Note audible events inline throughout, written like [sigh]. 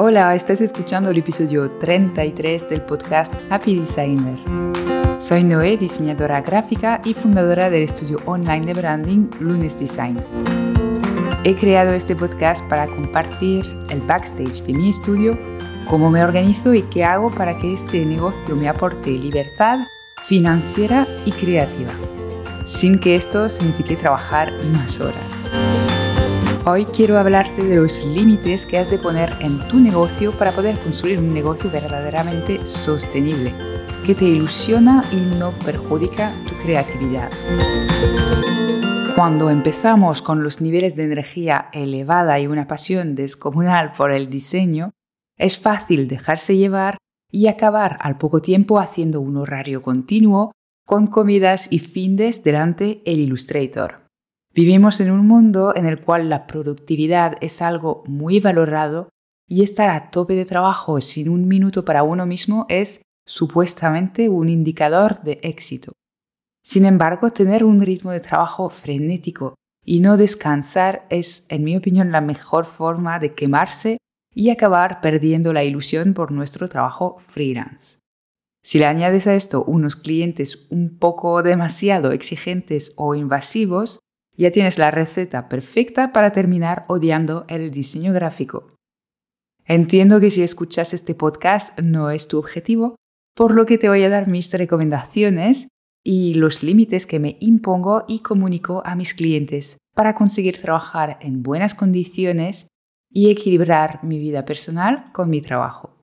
Hola, estás escuchando el episodio 33 del podcast Happy Designer. Soy Noé, diseñadora gráfica y fundadora del estudio online de branding Lunes Design. He creado este podcast para compartir el backstage de mi estudio, cómo me organizo y qué hago para que este negocio me aporte libertad financiera y creativa, sin que esto signifique trabajar más horas. Hoy quiero hablarte de los límites que has de poner en tu negocio para poder construir un negocio verdaderamente sostenible, que te ilusiona y no perjudica tu creatividad. Cuando empezamos con los niveles de energía elevada y una pasión descomunal por el diseño, es fácil dejarse llevar y acabar al poco tiempo haciendo un horario continuo con comidas y findes delante el Illustrator. Vivimos en un mundo en el cual la productividad es algo muy valorado y estar a tope de trabajo sin un minuto para uno mismo es supuestamente un indicador de éxito. Sin embargo, tener un ritmo de trabajo frenético y no descansar es, en mi opinión, la mejor forma de quemarse y acabar perdiendo la ilusión por nuestro trabajo freelance. Si le añades a esto unos clientes un poco demasiado exigentes o invasivos, ya tienes la receta perfecta para terminar odiando el diseño gráfico. Entiendo que si escuchas este podcast no es tu objetivo, por lo que te voy a dar mis recomendaciones y los límites que me impongo y comunico a mis clientes para conseguir trabajar en buenas condiciones y equilibrar mi vida personal con mi trabajo.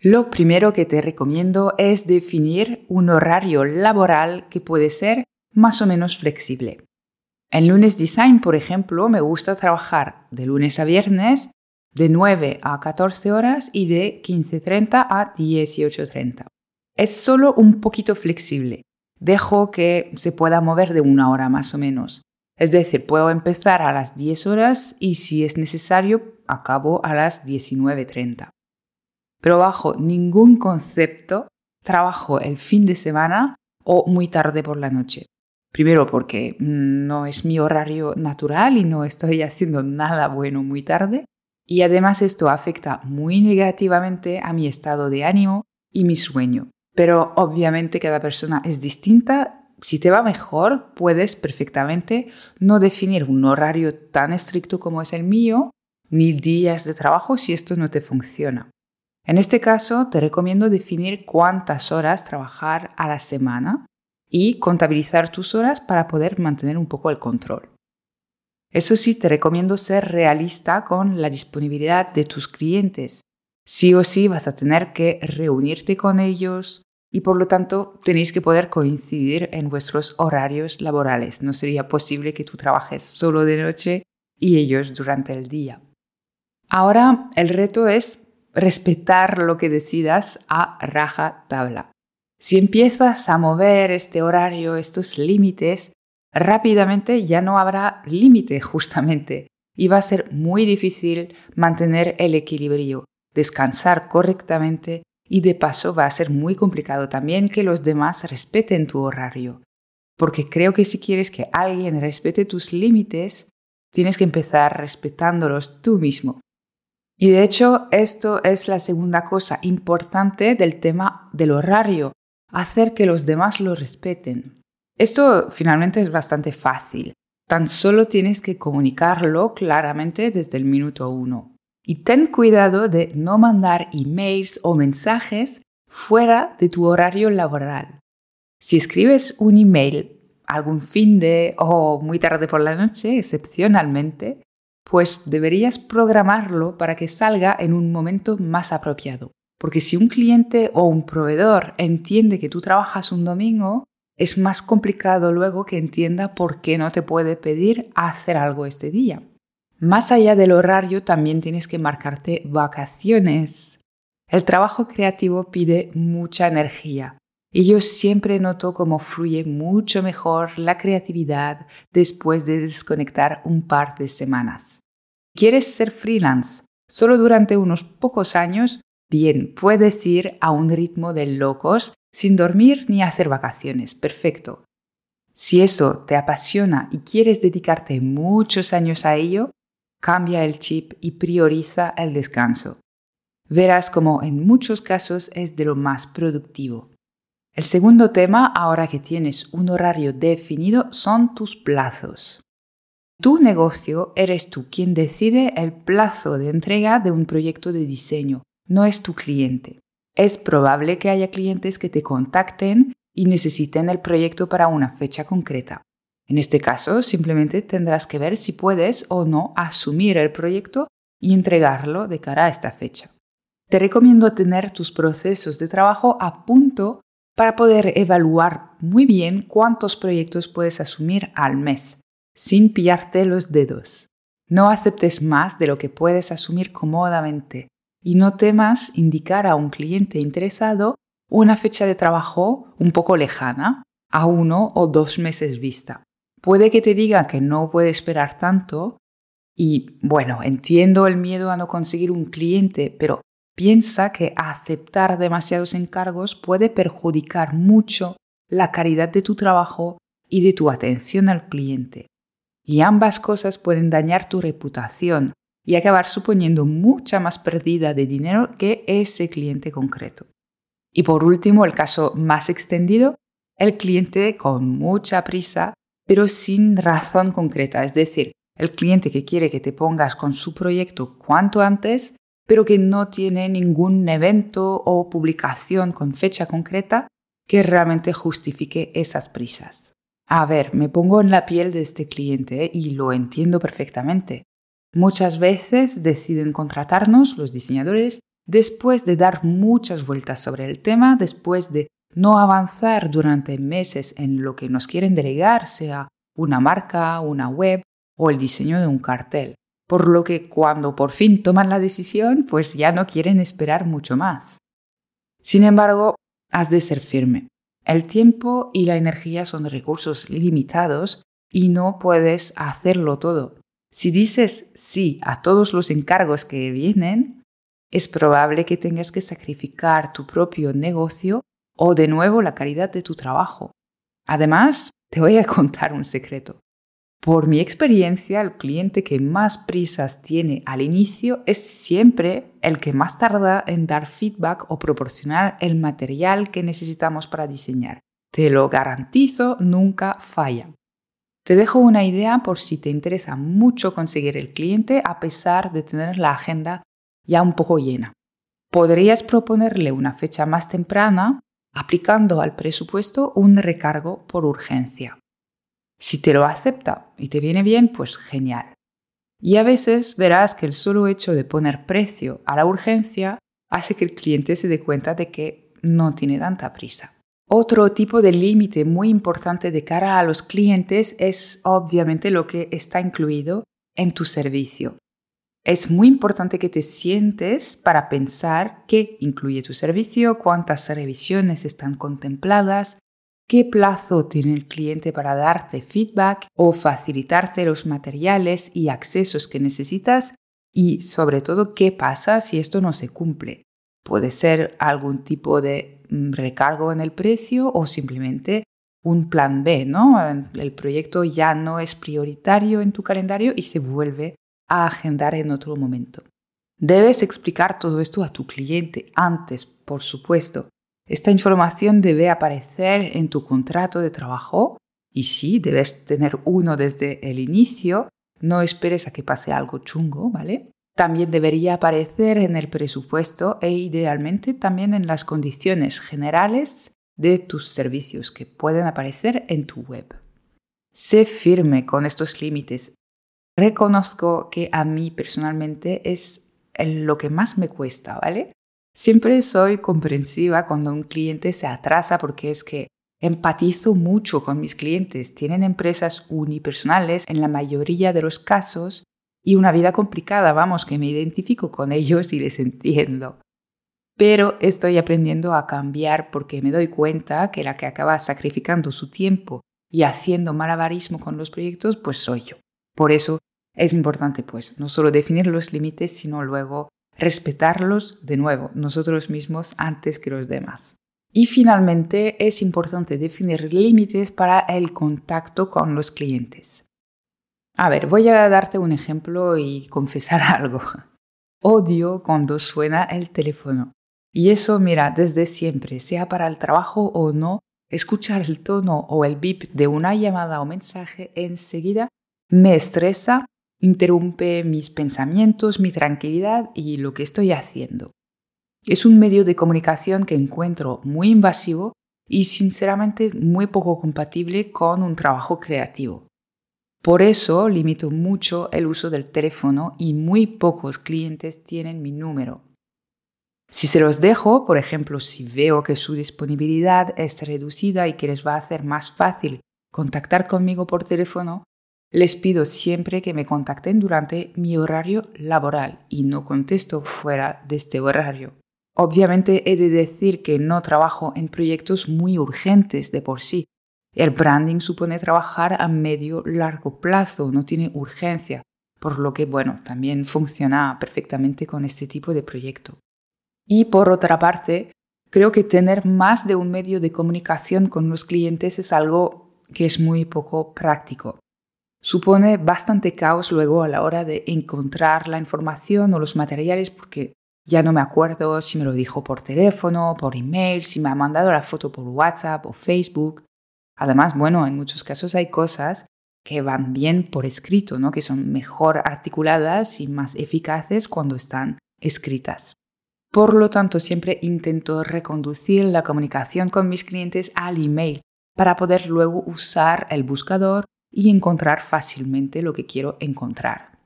Lo primero que te recomiendo es definir un horario laboral que puede ser más o menos flexible. En lunes design, por ejemplo, me gusta trabajar de lunes a viernes de 9 a 14 horas y de 15.30 a 18.30. Es solo un poquito flexible. Dejo que se pueda mover de una hora más o menos. Es decir, puedo empezar a las 10 horas y si es necesario, acabo a las 19.30. Pero bajo ningún concepto trabajo el fin de semana o muy tarde por la noche. Primero porque no es mi horario natural y no estoy [laughs] haciendo nada bueno muy tarde. Y además esto afecta muy negativamente a mi estado de ánimo y mi sueño. Pero obviamente cada persona es distinta. Si te va mejor, puedes perfectamente no definir un horario tan estricto como es el mío, ni días de trabajo si esto no te funciona. En este caso, te recomiendo definir cuántas horas trabajar a la semana y contabilizar tus horas para poder mantener un poco el control. Eso sí, te recomiendo ser realista con la disponibilidad de tus clientes. Sí o sí vas a tener que reunirte con ellos y por lo tanto tenéis que poder coincidir en vuestros horarios laborales. No sería posible que tú trabajes solo de noche y ellos durante el día. Ahora el reto es respetar lo que decidas a raja tabla. Si empiezas a mover este horario, estos límites, rápidamente ya no habrá límite [laughs] justamente y va a ser muy difícil mantener el equilibrio, descansar correctamente y de paso va a ser muy complicado también que los demás respeten tu horario. Porque creo que si quieres que alguien respete tus límites, tienes que empezar respetándolos tú mismo. Y de hecho, esto es la segunda cosa importante del tema del horario, hacer que los demás lo respeten. Esto finalmente es bastante fácil. Tan solo tienes que comunicarlo claramente desde el minuto uno. Y ten cuidado de no mandar emails o mensajes fuera de tu horario laboral. Si escribes un email algún fin de o muy tarde por la noche, excepcionalmente, pues deberías programarlo para que salga en un momento más apropiado. Porque si un cliente o un proveedor entiende que tú trabajas un domingo, es más complicado luego que entienda por qué no te puede pedir hacer algo este día. Más allá del horario, también tienes que marcarte vacaciones. El trabajo creativo pide mucha energía y yo siempre noto cómo fluye mucho mejor la creatividad después de desconectar un par de semanas. ¿Quieres ser freelance? Solo durante unos pocos años Bien, puedes ir a un ritmo de locos sin dormir ni hacer vacaciones. Perfecto. Si eso te apasiona y quieres dedicarte muchos años a ello, cambia el chip y prioriza el descanso. Verás como en muchos casos es de lo más productivo. El segundo tema, ahora que tienes un horario definido, son tus plazos. Tu negocio eres tú quien decide el plazo de entrega de un proyecto de diseño, no es tu cliente. Es probable que haya clientes que te contacten y necesiten el proyecto para una fecha concreta. En este caso, simplemente tendrás que ver si puedes o no asumir el proyecto y entregarlo de cara a esta fecha. Te recomiendo tener tus procesos de trabajo a punto para poder evaluar muy bien cuántos proyectos puedes asumir al mes, sin pillarte los dedos. No aceptes más de lo que puedes asumir cómodamente y no temas indicar a un cliente interesado una fecha de trabajo un poco lejana, a uno o dos meses vista. Puede que te diga que no puede esperar tanto y bueno, entiendo el miedo a no conseguir un cliente, pero piensa que aceptar demasiados encargos puede perjudicar mucho la calidad de tu trabajo y de tu atención al cliente. Y ambas cosas pueden dañar tu reputación y acabar suponiendo mucha más pérdida de dinero que ese cliente concreto. Y por último, el caso más extendido, el cliente con mucha prisa, pero sin razón concreta, es decir, el cliente que quiere que te pongas con su proyecto cuanto antes pero que no tiene ningún evento o publicación con fecha concreta que realmente justifique esas prisas. A ver, me pongo en la piel de este cliente y lo entiendo perfectamente. Muchas veces deciden contratarnos los diseñadores después de dar muchas vueltas sobre el tema, después de no avanzar durante meses en lo que nos quieren delegar, sea una marca, una web o el diseño de un cartel por lo que cuando por fin toman la decisión, pues ya no quieren esperar mucho más. Sin embargo, has de ser firme. El tiempo y la energía son recursos limitados y no puedes hacerlo todo. Si dices sí a todos los encargos que vienen, es probable que tengas que sacrificar tu propio negocio o de nuevo la calidad de tu trabajo. Además, te voy a contar un secreto. Por mi experiencia, el cliente que más prisas tiene al inicio es siempre el que más tarda en dar feedback o proporcionar el material que necesitamos para diseñar. Te lo garantizo, nunca falla. Te dejo una idea por si te interesa mucho conseguir el cliente a pesar de tener la agenda ya un poco llena. Podrías proponerle una fecha más temprana aplicando al presupuesto un recargo por urgencia. Si te lo acepta y te viene bien, pues genial. Y a veces verás que el solo hecho de poner precio a la urgencia hace que el cliente se dé cuenta de que no tiene tanta prisa. Otro tipo de límite muy importante de cara a los clientes es obviamente lo que está incluido en tu servicio. Es muy importante que te sientes para pensar qué incluye tu servicio, cuántas revisiones están contempladas, qué plazo tiene el cliente para darte feedback o facilitarte los materiales y accesos que necesitas y sobre todo qué pasa si esto no se cumple. Puede ser algún tipo de recargo en el precio o simplemente un plan B, ¿no? El proyecto ya no es prioritario en tu calendario y se vuelve a agendar en otro momento. Debes explicar todo esto a tu cliente antes, por supuesto, esta información debe aparecer en tu contrato de trabajo y sí, debes tener uno desde el inicio. No esperes a que pase algo chungo, ¿vale? También debería aparecer en el presupuesto e idealmente también en las condiciones generales de tus servicios que pueden aparecer en tu web. Sé firme con estos límites. Reconozco que a mí personalmente es lo que más me cuesta, ¿vale? Siempre soy comprensiva cuando un cliente se atrasa porque es que empatizo mucho con mis clientes. Tienen empresas unipersonales en la mayoría de los casos y una vida complicada, vamos, que me identifico con ellos y les entiendo. Pero estoy aprendiendo a cambiar porque me doy cuenta que la que acaba sacrificando su tiempo y haciendo malabarismo con los proyectos, pues soy yo. Por eso es importante, pues, no solo definir los límites, sino luego respetarlos de nuevo, nosotros mismos antes que los demás. Y finalmente es importante definir límites para el contacto con los clientes. A ver, voy a darte un ejemplo y confesar [laughs] algo. Odio cuando suena el teléfono. Y eso, mira, desde siempre, sea para el trabajo o no, escuchar el tono o el bip de una llamada o mensaje enseguida me estresa, interrumpe mis pensamientos, mi tranquilidad y lo que estoy haciendo. Es un medio de comunicación que encuentro muy invasivo y sinceramente muy poco compatible con un trabajo creativo. Por eso limito mucho el uso del teléfono y muy pocos clientes tienen mi número. Si se los dejo, por ejemplo, si veo que su disponibilidad es reducida y que les va a hacer más fácil contactar conmigo por teléfono, les pido siempre que me contacten durante mi horario laboral y no contesto fuera de este horario. Obviamente he de decir que no trabajo en proyectos muy urgentes de por sí, el branding supone trabajar a medio largo plazo, no tiene urgencia, por lo que, bueno, también funciona perfectamente con este tipo de proyecto. Y por otra parte, creo que tener más de un medio de comunicación con los clientes es algo que es muy poco práctico. Supone bastante caos luego a la hora de encontrar la información o los materiales porque ya no me acuerdo si me lo dijo por teléfono, por email, si me ha mandado la foto por WhatsApp o Facebook. Además, bueno, en muchos casos hay cosas que van bien por escrito, ¿no? que son mejor articuladas y más eficaces cuando están escritas. Por lo tanto, siempre intento reconducir la comunicación con mis clientes al email para poder luego usar el buscador y encontrar fácilmente lo que quiero encontrar.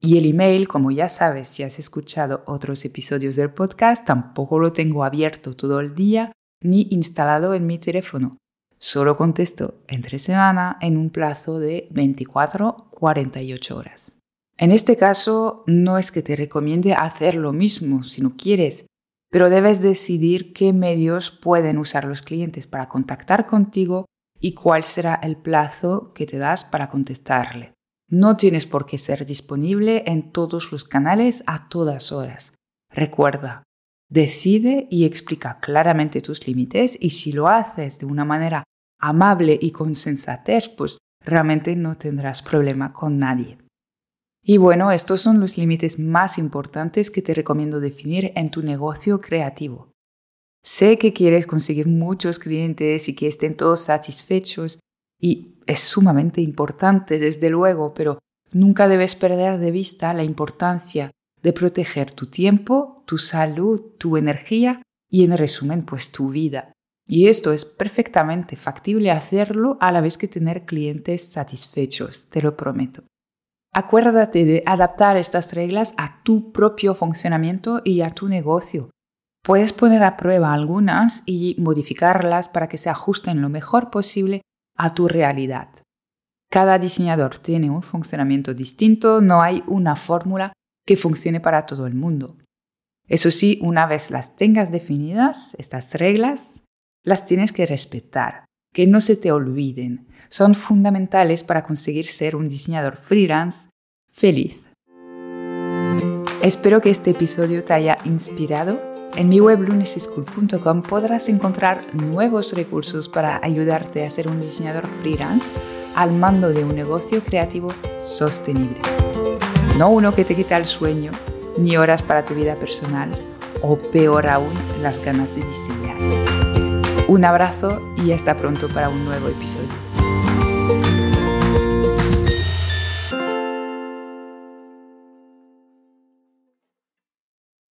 Y el email, como ya sabes si has escuchado otros episodios del podcast, tampoco lo tengo abierto todo el día ni instalado en mi teléfono. Solo contesto entre semana en un plazo de 24-48 horas. En este caso, no es que te recomiende hacer lo mismo si no quieres, pero debes decidir qué medios pueden usar los clientes para contactar contigo y cuál será el plazo que te das para contestarle. No tienes por qué ser disponible en todos los canales a todas horas. Recuerda, decide y explica claramente tus límites y si lo haces de una manera amable y con sensatez, pues realmente no tendrás problema con nadie. Y bueno, estos son los límites más importantes que te recomiendo definir en tu negocio creativo. Sé que quieres conseguir muchos clientes y que estén todos satisfechos y es sumamente importante, desde luego, pero nunca debes perder de vista la importancia de proteger tu tiempo, tu salud, tu energía y en resumen, pues tu vida. Y esto es perfectamente factible hacerlo a la vez que tener clientes satisfechos, te lo prometo. Acuérdate de adaptar estas reglas a tu propio funcionamiento y a tu negocio. Puedes poner a prueba algunas y modificarlas para que se ajusten lo mejor posible a tu realidad. Cada diseñador tiene un funcionamiento distinto, no hay una fórmula que funcione para todo el mundo. Eso sí, una vez las tengas definidas, estas reglas, las tienes que respetar, que no se te olviden. Son fundamentales para conseguir ser un diseñador freelance feliz. Espero que este episodio te haya inspirado. En mi web luneseschool.com podrás encontrar nuevos recursos para ayudarte a ser un diseñador freelance al mando de un negocio creativo sostenible. No uno que te quita el sueño, ni horas para tu vida personal, o peor aún, las ganas de diseñar. Un abrazo y hasta pronto para un nuevo episodio.